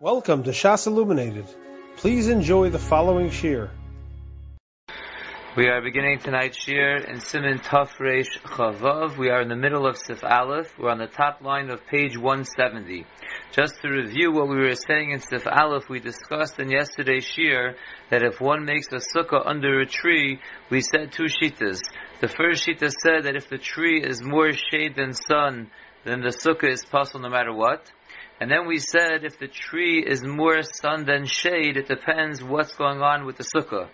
Welcome to Shas Illuminated. Please enjoy the following shir. We are beginning tonight's shir in Siman Tafresh Chavav. We are in the middle of Sif Aleph. We're on the top line of page 170. Just to review what we were saying in Sif Aleph, we discussed in yesterday's shir that if one makes a sukkah under a tree, we said two shitas. The first shita said that if the tree is more shade than sun, then the sukkah is possible no matter what. And then we said if the tree is more sun than shade, it depends what's going on with the sukkah.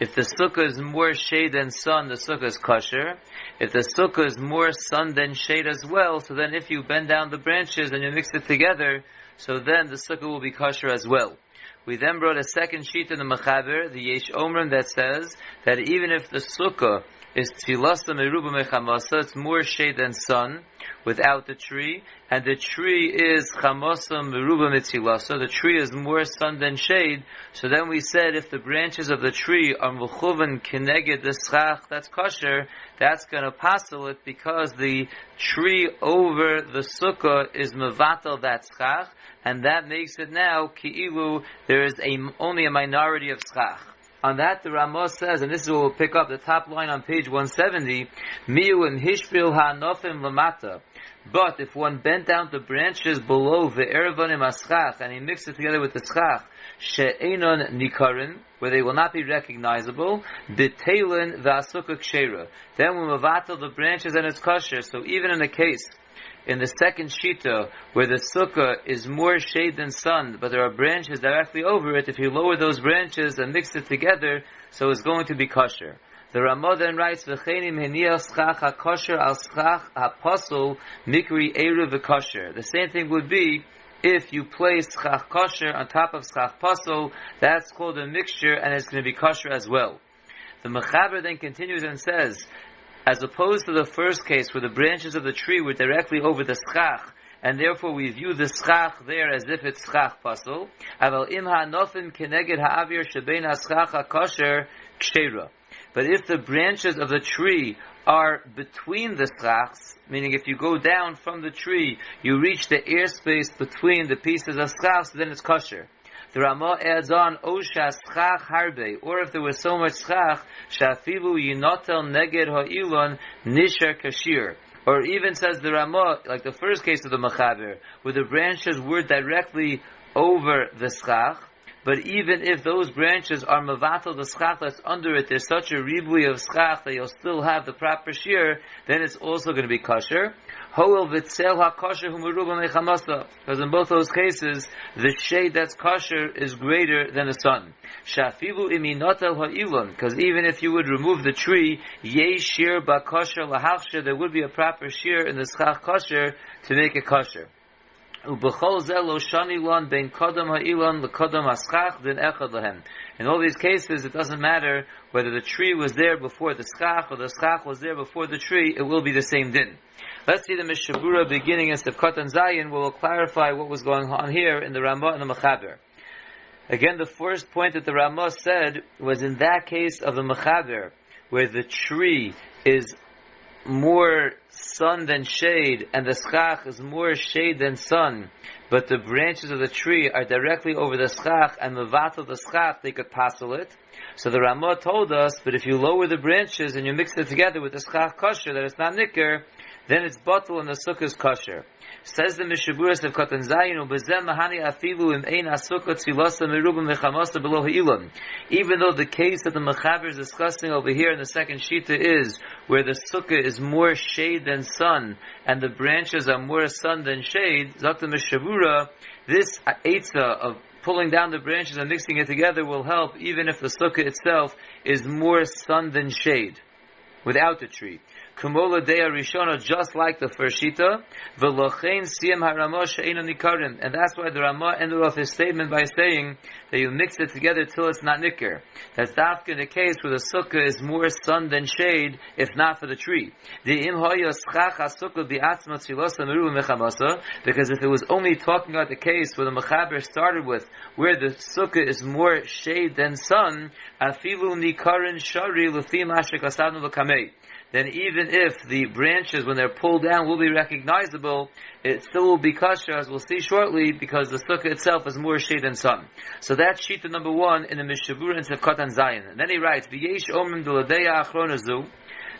If the sukkah is more shade than sun, the sukkah is kosher. If the sukkah is more sun than shade as well, so then if you bend down the branches and you mix it together, so then the sukkah will be kosher as well. We then brought a second sheet in the Mechaber, the Yesh Omrim, that says that even if the sukkah is tfilasa meruba mechamasa, it's more shade than sun, without the tree, and the tree is chamasa meruba mitzilasa. The tree is more sun than shade. So then we said if the branches of the tree are mechuvan kineged the schach, that's kosher. That's going to passel it because the tree over the sukkah is mevatel that schach, and that makes it now ki'ilu. There is a, only a minority of schach. On that, the Ramah says, and this is we'll pick up the top line on page 170, Miu ha'nofim lamata. But if one bent down the branches below the ervanim aschach and he mixed it together with the schach, she'enon nikarin, where they will not be recognizable, b'teilin v'asukah kshera. Then we mavatal the branches and its kosher. So even in a case in the second shita, where the sukkah is more shade than sun, but there are branches directly over it, if you lower those branches and mix it together, so it's going to be kosher. The Ramah then writes, "V'chenim heniya schach hakosher al schach hapasul mikri eru v'kosher." The same thing would be if you place schach kosher on top of schach pasul. That's called a mixture, and it's going to be kosher as well. The Mechaber then continues and says, as opposed to the first case where the branches of the tree were directly over the schach, and therefore we view the schach there as if it's schach pasul. Aval im keneged ha'avir shebein ha'schach ha'kosher. But if the branches of the tree are between the schachs, meaning if you go down from the tree, you reach the airspace between the pieces of schachs, then it's kosher. The Ramah adds on, oh, Osha schach harbe, or if there was so much schach, shafilu yinotel neged ha'ilon nishar kashir. Or even says the Ramah, like the first case of the Mechaber, where the branches were directly over the schach, but even if those branches are mavatal the schach that's under it, there's such a ribui of schach that you'll still have the proper shear, then it's also going to be kosher. Hoel v'tzel ha-kosher mechamasa. Because in both those cases, the shade that's kosher is greater than the sun. Shafilu iminotel ha'ilon. Because even if you would remove the tree, ye shear ba-kosher lahachsher, there would be a proper shear in the schach kosher to make it kosher. In all these cases, it doesn't matter whether the tree was there before the schach or the schach was there before the tree, it will be the same din. Let's see the Mishabura beginning in Sefkat and Zayin, we'll clarify what was going on here in the Ramah and the Mechaber. Again, the first point that the Ramah said was in that case of the Mechaber, where the tree is more sun than shade, and the schach is more shade than sun, but the branches of the tree are directly over the schach, and the of the schach, they could passel it. So the Ramah told us, but if you lower the branches and you mix it together with the schach kosher, that it's not nicker, then it's bottle and the sukkah is kosher. Says the Mishaburas of Katan Zayin, Ubezem Mahani Afilu Im Ein Asukah Tzilasa Merubim Mechamasa Below Ha'ilon. Even though the case that the Mechaber is discussing over here in the second Shita is where the sukkah is more shade than sun and the branches are more sun than shade, Zakta Mishabura, this Eitzah of pulling down the branches and mixing it together will help even if the sukkah itself is more sun than shade without the tree. Kumola Dea Rishona, just like the first Shita, V'lochein Siyam HaRamah She'ena Nikarim. And that's why the Ramah ended off his statement by saying that you mix it together till it's not Nikr. That's dafka the case where the sukkah is more sun than shade, if not for the tree. The Im Hoya Schach HaSukkah Bi'atzma Tzilosa Meruva Mechamasa, because if it was only talking about the case where the Mechaber started with, where the sukkah is more shade than sun, Afilu Nikarin Shari Lufim Ashek Asanu L'Kamei then even if the branches, when they're pulled down, will be recognizable, it still will be kosher, as we'll see shortly, because the sukkah itself is more shade than sun. So that's shita number one in the Mishabura and Sefkat and Zion. And then he writes, V'yesh omim duladeya achronazu,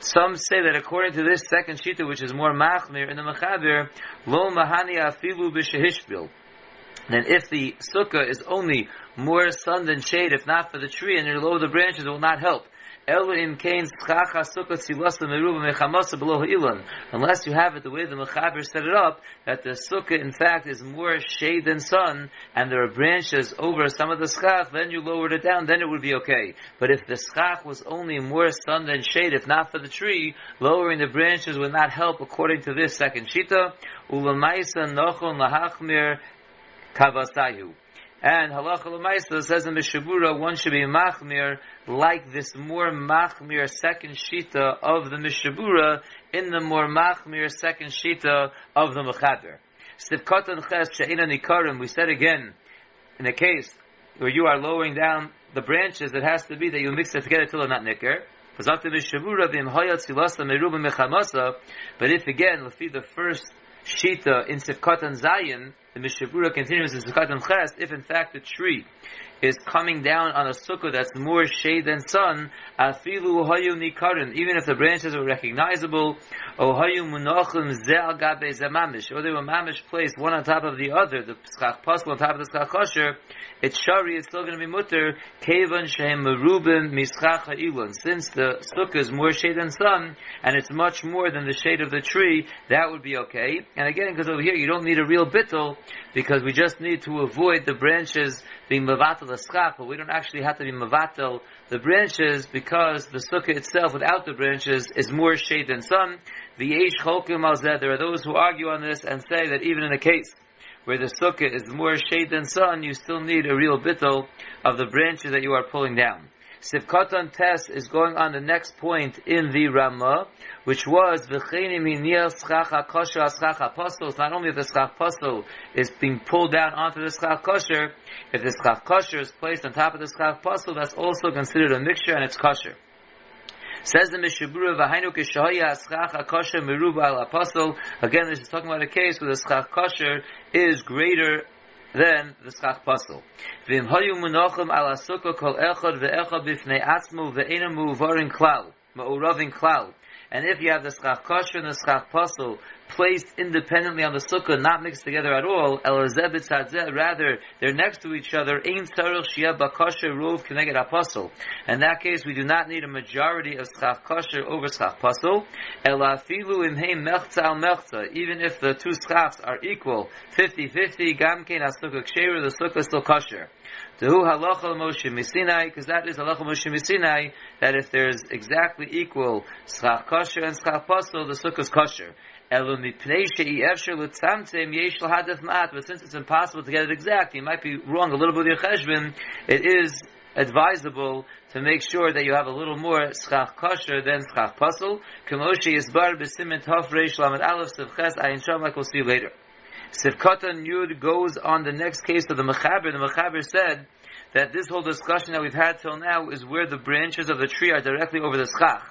some say that according to this second shita, which is more machmir in the mechaber, lo mahani afilu b'shehishbil. Then if the sukkah is only more sun than shade, if not for the tree, and you're low the branches, it will not help. Unless you have it the way the Mechaber set it up, that the sukkah in fact is more shade than sun, and there are branches over some of the schach, then you lowered it down, then it would be okay. But if the schach was only more sun than shade, if not for the tree, lowering the branches would not help according to this second shita. Ulamaisa nochon lahachmir kavasayu. And halacha l'maisa says in Mishabura, one should be machmir like this more machmir second shita of the Mishabura in the more machmir second shita of the Mechaber. Sivkatan ches she'ina nikarim, we said again, in a case where you are lowering down the branches, it has to be that you mix it together till they're not nicker. But if again, the first shita in Sivkatan Zayin, the Mishabura continues in Sukkot and Ches, if in fact the tree is coming down on a sukkah that's more shade than sun, afilu nikarin, even if the branches are recognizable, o hayu munachim ze'al gabe zemamish, or they were mamish placed one on top of the other, the schach pasel on top of the schach kosher, it's shari, it's still going to be mutter, kevan shehem merubim mischach ha'ilon. Since the sukkah is more shade than sun, and it's much more than the shade of the tree, that would be okay. And again, because over here you don't need a real bittel, because we just need to avoid the branches being mevatel the but we don't actually have to be mevatel the branches because the sukkah itself without the branches is more shade than sun. The Yesh Cholkim there are those who argue on this and say that even in a case where the sukkah is more shade than sun, you still need a real bittel of the branches that you are pulling down. Sivkatan Tes is going on the next point in the Ramah, which was apostle. Not only if the schach apostle is being pulled down onto the schach kosher, if the schach kosher is placed on top of the schach apostle, that's also considered a mixture and it's kosher. Says the Mishabura, V'hainu kishahaya schach kosher meruba al apostle. Again, this is talking about a case where the schach kosher is greater than the schach pasel. V'im hayu munochem al asukah kol echad ve'echad b'fnei atzmu ve'ena mu'uvarin klal, ma'uravin klal. And if you have the schach kosher and the schach pasel placed independently on the sukkah, not mixed together at all, rather they're next to each other, In that case, we do not need a majority of schach kosher over schach pasel. Even if the two schachs are equal, 50-50, gamkein ksheru, the sukkah is still kosher. Tehu halacha Moshe Misinai, because that is halacha Moshe Misinai, that if there's exactly equal schach kosher and schach pasel, the sukkah is kosher. But since it's impossible to get it exact, you might be wrong a little bit with your cheshbon. It is advisable to make sure that you have a little more schach kosher than schach pasul. Kamoshi yisbar b'simin tov reish lamed aleph sevches ayin shom like we'll see you later. Sivkatan Yud goes on the next case of the Mechaber. The Mechaber said that this whole discussion that we've had till now is where the branches of the tree are directly over the schach.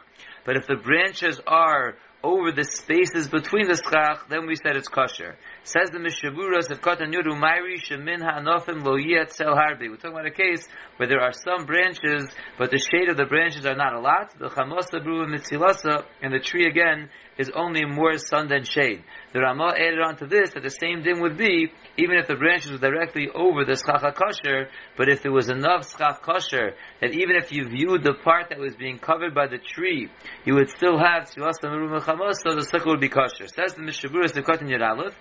But if the branches are over the spaces between the schach, then we said it's kosher. Says the Mishaburas of Katan Yuru Mairi Shemin Ha'anofim Lo Yet Sel Harbi. We're talking about a case where there are some branches, but the shade of the branches are not a lot. The Chamosa Bru Mitzilasa, and the tree again is only more sun than shade. The Ramah added on to this that the same thing would be even if the branches were directly over the schach kosher, but if there was enough schach kosher that even if you viewed the part that was being covered by the tree, you would still have tzilas merum so the sukkah would be kosher. Says the Mishaburas the Kotan Yeralef,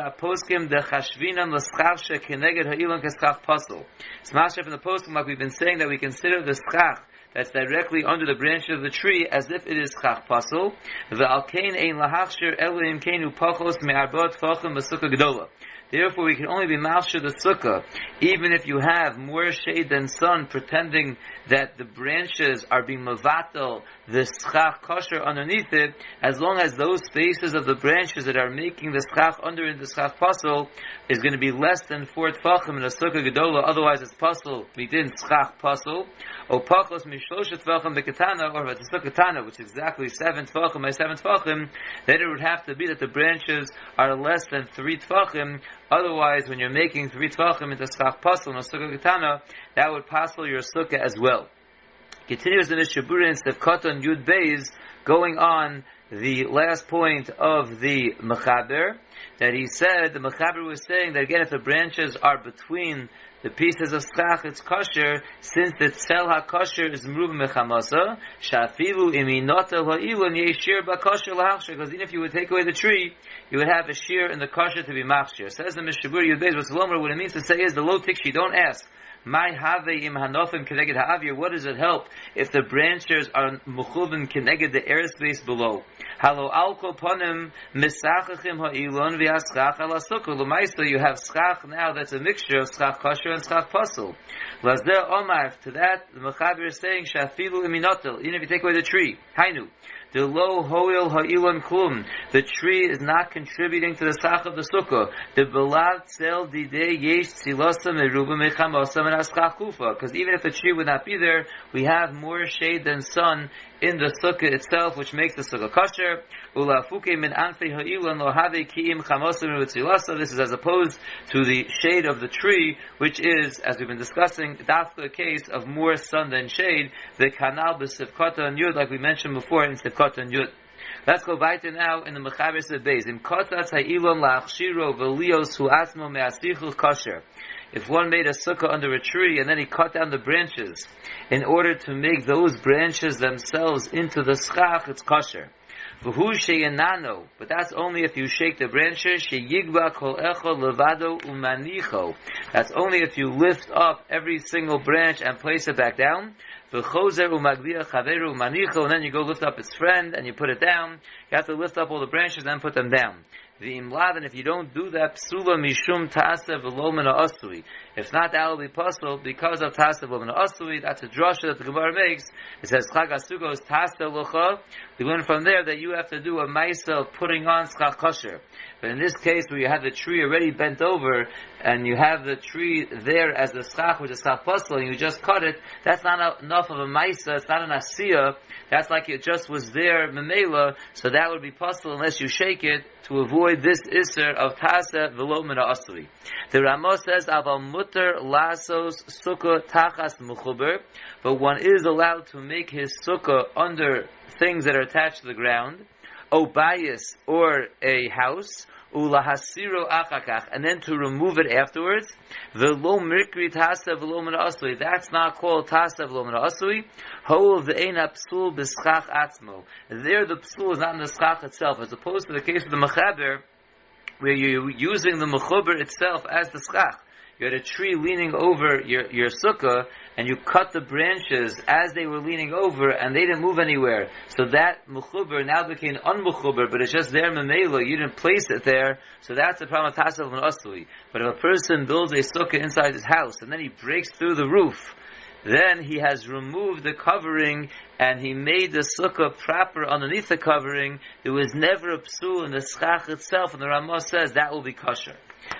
aposkim de chashvinan l'schach keneged ha'ilan keschach pasul. It's mashma from the like we've been saying that we consider the schach that's directly under the branch of the tree as if it is chach pasul. Therefore, we can only be malsha the sukkah, even if you have more shade than sun, pretending that the branches are being mavatal, the schach kosher underneath it, as long as those faces of the branches that are making the schach under in the schach pasul is going to be less than four tfachim in a sukkah gedola, otherwise it's pasul, we didn't schach pasul, o pachos mishlosha tvachim bekatana, or if it's a katana, which is exactly seven tvachim by seven tvachim, then it would have to be that the branches are less than three tvachim. Otherwise, when you're making three tvachim into schach pasul and a sukkah katana, that would pasul your sukkah as well. Continues the Mishabura in Stefkatan Yud Beis, going on the last point of the Mechaber, that he said, the Mechaber was saying that again, if the branches are between the pieces of schach, it's kosher, since the tzel ha-kosher is mruv mechamasa, shafilu iminotel ha'ilun yeshir ba-kosher lahachshir, because even if you would take away the tree, you would have a shear in the kosher to be machshir. Says the Mishabur Yudbeis, what it means to say is, the low tikshi, don't ask, my have im hanofim keneged ha'avir. What does it help if the branches are mechuvin keneged the airspace below? Halo alko ponim misachachim ha'ilon v'aschach ala sukkah. L'maisa, you have schach now that's a mixture of schach kosher and schach pasul. Lazder omar, to that, the Mechaber is saying, shafilu iminotel, even if you take away the tree. Hainu. The low hoil ha'ilon klum. The tree is not contributing to the sach of the sukkah. The belad sel dide yesh tzilosa meruba mechamosam and aschach kufa. Because even if the tree would not be there, we have more shade than sun in the sukkah itself, which makes the sukkah kosher. Ulafuke min anfei chamosam and This is as opposed to the shade of the tree, which is, as we've been discussing, dafka case of more sun than shade. The kanal b'sivkata and yud, like we mentioned before in Katan Yud. Let's go weiter now in the Mechaber Beis. Im Kotatz ha'ilon la'achshiro v'lios hu asmo me'asichu kosher. If one made a sukkah under a tree and then he cut down the branches in order to make those branches themselves into the schach, it's kosher. V'hu sheyanano, but that's only if you shake the branches. Sheyigba kol echo levado umanicho. That's only if you lift up every single branch and place it back down. V'chozer umaglia chaveru umanicho, and then you go lift up its friend and you put it down. You have to lift up all the branches and put them down. The imlad, and if you don't do that, psula mishum ta'asev v'lomina asui. If not, that will be possible because of ta'asev v'lomina asui. That's a drasha that the Gemara makes. It says chag asugo is ta'asev locha. We learn from there that you have to do a ma'isa of putting on schach kosher. But in this case, where you have the tree already bent over, and you have the tree there as the schach, which is schach pasel, and you just cut it, that's not enough of a maisa, it's not an asiya, that's like it just was there, memela, so that would be possible unless you shake it to avoid this iser of tasa velomina asli. The Ramos says, aval mutter lasos sukkah tachas muchuber, but one is allowed to make his sukkah under things that are attached to the ground, obayis or a house, ulahasiro achakach, and then to remove it afterwards. Velo mirkri tasa velo asui. That's not called tasa velo asui. Ho of the eina psul b'schach atzmo. There the psul is not in the schach itself, as opposed to the case of the mechaber, where you're using the mechuber itself as the schach you had a tree leaning over your, your sukkah, and you cut the branches as they were leaning over, and they didn't move anywhere. So that mechuber now became unmechuber, but it's just there memela. You didn't place it there, so that's the problem of tasav and. But if a person builds a sukkah inside his house, and then he breaks through the roof, then he has removed the covering and he made the sukkah proper underneath the covering. There was never a psul in the schach itself, and the Ramah says that will be kosher.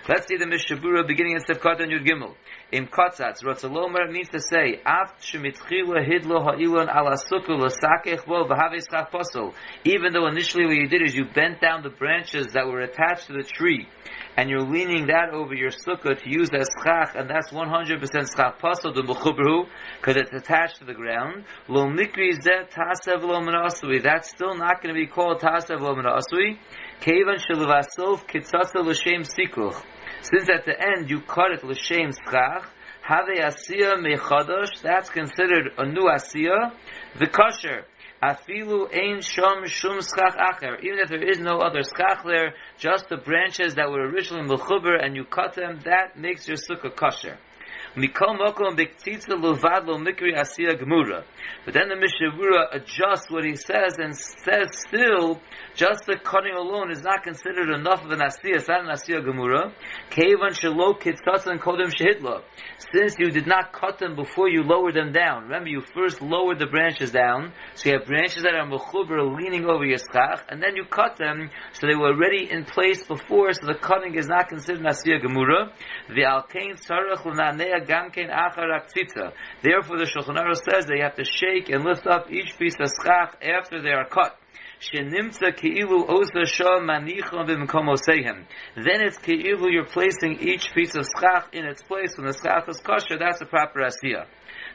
Let's see the Mishabura beginning in Sefkat and Yud Gimel. In Kotzatz, Rotzalomer means to say, Aft shemitchila hidlo ha'ilon ala sukkah l'sakech posel. Even though initially what you did is you bent down the branches that were attached to the tree, and you're leaning that over your sukkah to use as schach, and that's 100% schach posel, the mechubru, because it's attached to the ground. Lo mikri zet tasev lo menasui. That's still not going to be called tasev lo menasui. Kevan sheluvasov kitzasa l'shem sikuch. Since at the end you cut it l'shem schach, have asiya mechadosh, that's considered a new asiya, the kosher. Afilu ein shom shum schach acher. Even if there is no other schach there, just the branches that were originally mechuber and you cut them, that makes your sukkah kosher. Mikol mokom lo mikri asiya gemura. But then the Mishavura adjusts what he says and says still, just the cutting alone is not considered enough of an asiya, it's not an asiya gemura. Kevan shelo kitzatzan kodem shehitla. Since you did not cut them before you lowered them down. Remember, you first lowered the branches down, so you have branches that are mechuber leaning over your schach, and then you cut them, so they were already in place before, so the cutting is not considered an asiya gemura. The alkein tzarech l'nanei Therefore, the Shulchan Aruch says they have to shake and lift up each piece of schach after they are cut. Then it's keilu you're placing each piece of schach in its place. When the schach is kosher, that's a proper asiyah.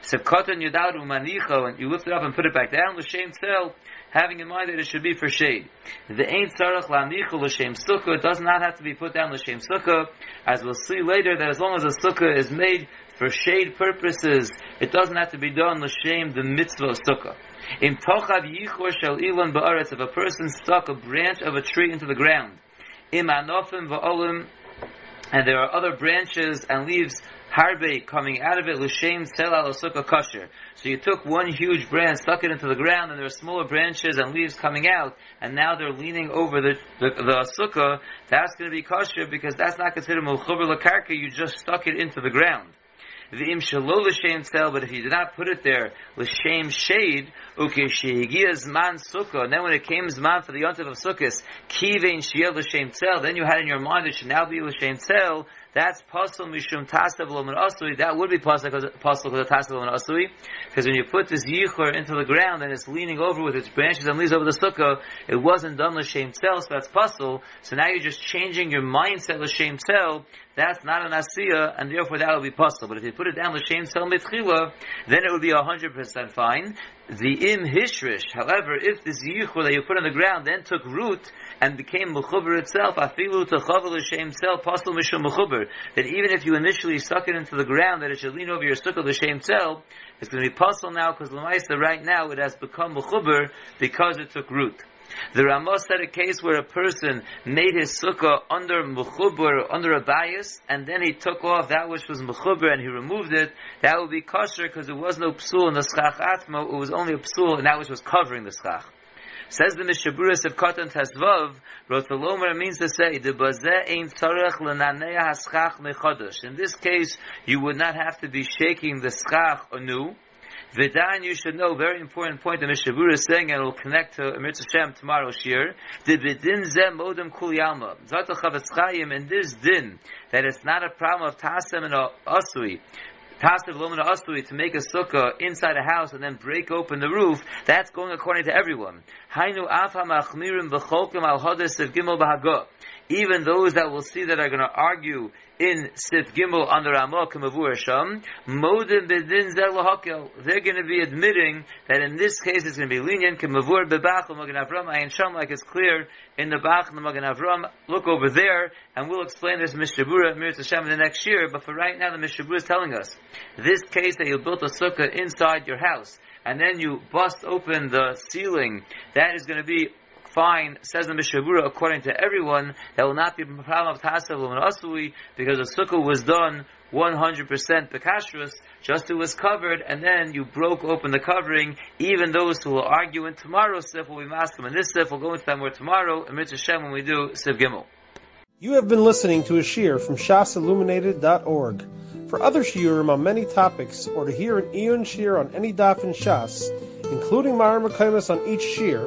So katan yadaru manicho, and you lift it up and put it back down. L'shem tzel, having in mind that it should be for shade. The ain't sarach lanichu l'shem sukkah does not have to be put down l'shem sukkah, as we'll see later that as long as the sukkah is made for shade purposes, it doesn't have to be done l'shem the mitzvah of sukkah. In tochav yichor shel ilan ba'aretz, if a person stuck a branch of a tree into the ground, im anofim va'olim, and there are other branches and leaves harbe coming out of it, l'shem sel al sukkah kosher. So you took one huge branch, stuck it into the ground, and there are smaller branches and leaves coming out, and now they're leaning over the, the, the sukkah, that's going to be kosher because that's not considered mulchuber lakarka, you just stuck it into the ground. The im shalo l'shem tzel, but if you did not put it there l'shem shade, uke shehigias man sukkah, and then when it came zman for the yontif of sukkahs, kivein shiel l'shem tzel, then you had in your mind it should now be l'shem tzel, that's possible mishum tasav loman asui. That would be possible because because tasav loman asui. Because when you put this yichur into the ground and it's leaning over with its branches and leaves over the sukkah, it wasn't done l'shem tzel, so that's possible. So now you're just changing your mindset l'shem tzel. That's not an asiya, and therefore that will be possible. But if you put it down l'shem sel mitchila, then it would be hundred percent fine. The im hishrish, however, if this yichur that you put on the ground then took root and became mechuber itself, afilu techavel l'shem tzel, pasul mishum mechuber that even if you initially stuck it into the ground, that it should lean over your sukkah, the shame tzel, it's going to be possible now because Lamaisa right now it has become mechuber because it took root. The Ramah said a case where a person made his sukkah under mechuber, under a bias, and then he took off that which was mechuber and he removed it. That would be kosher because there was no psul in the schach atma. It was only a psul in that which was covering the schach. Says the Mishaburis of Katan Tesvav, wrote the Lomer means to say, the bazeh ein tzarech l'naneya haschach mechodosh. In this case, you would not have to be shaking the schach anew. Vidan, you should know, very important point the Mishabura is saying, and it will connect to Amir Hashem tomorrow's year. The bidin zeh modem kul yalma. Zata chavetz chayim, in this din, that it's not a problem of tasem and asui, Tasav Lomina Asui to make a sukkah inside a house and then break open the roof, that's going according to everyone. Hainu Afa Machmirim B'chokim Al Hodes Gimel even those that will see that are going to argue in Sif Gimel under Amok Mavur Sham, Modim Bedin Zel They're going to be admitting that in this case it's going to be lenient. Kemavur Bebach Magen Avram Ayin Sham, like it's clear in the Bach and the Magen Avram. Look over there, and we'll explain this Mishabura Mir Hashem in the next year. But for right now, the Mishabura is telling us this case that you built a sukkah inside your house and then you bust open the ceiling, that is going to be fine, says the Mishabura, according to everyone, that will not be a problem of Tasav and because the sukkah was done 100% bekashrus, just it was covered, and then you broke open the covering. Even those who will argue in tomorrow's sif will be maskim, and this sif will go into that more tomorrow, and Mitzvah Shem when we do Sif Gimel. You have been listening to a shear from shasilluminated.org. For other shiurim on many topics, or to hear an Eon shear on any daf in Shas, including Mara Mekaimas on each shear,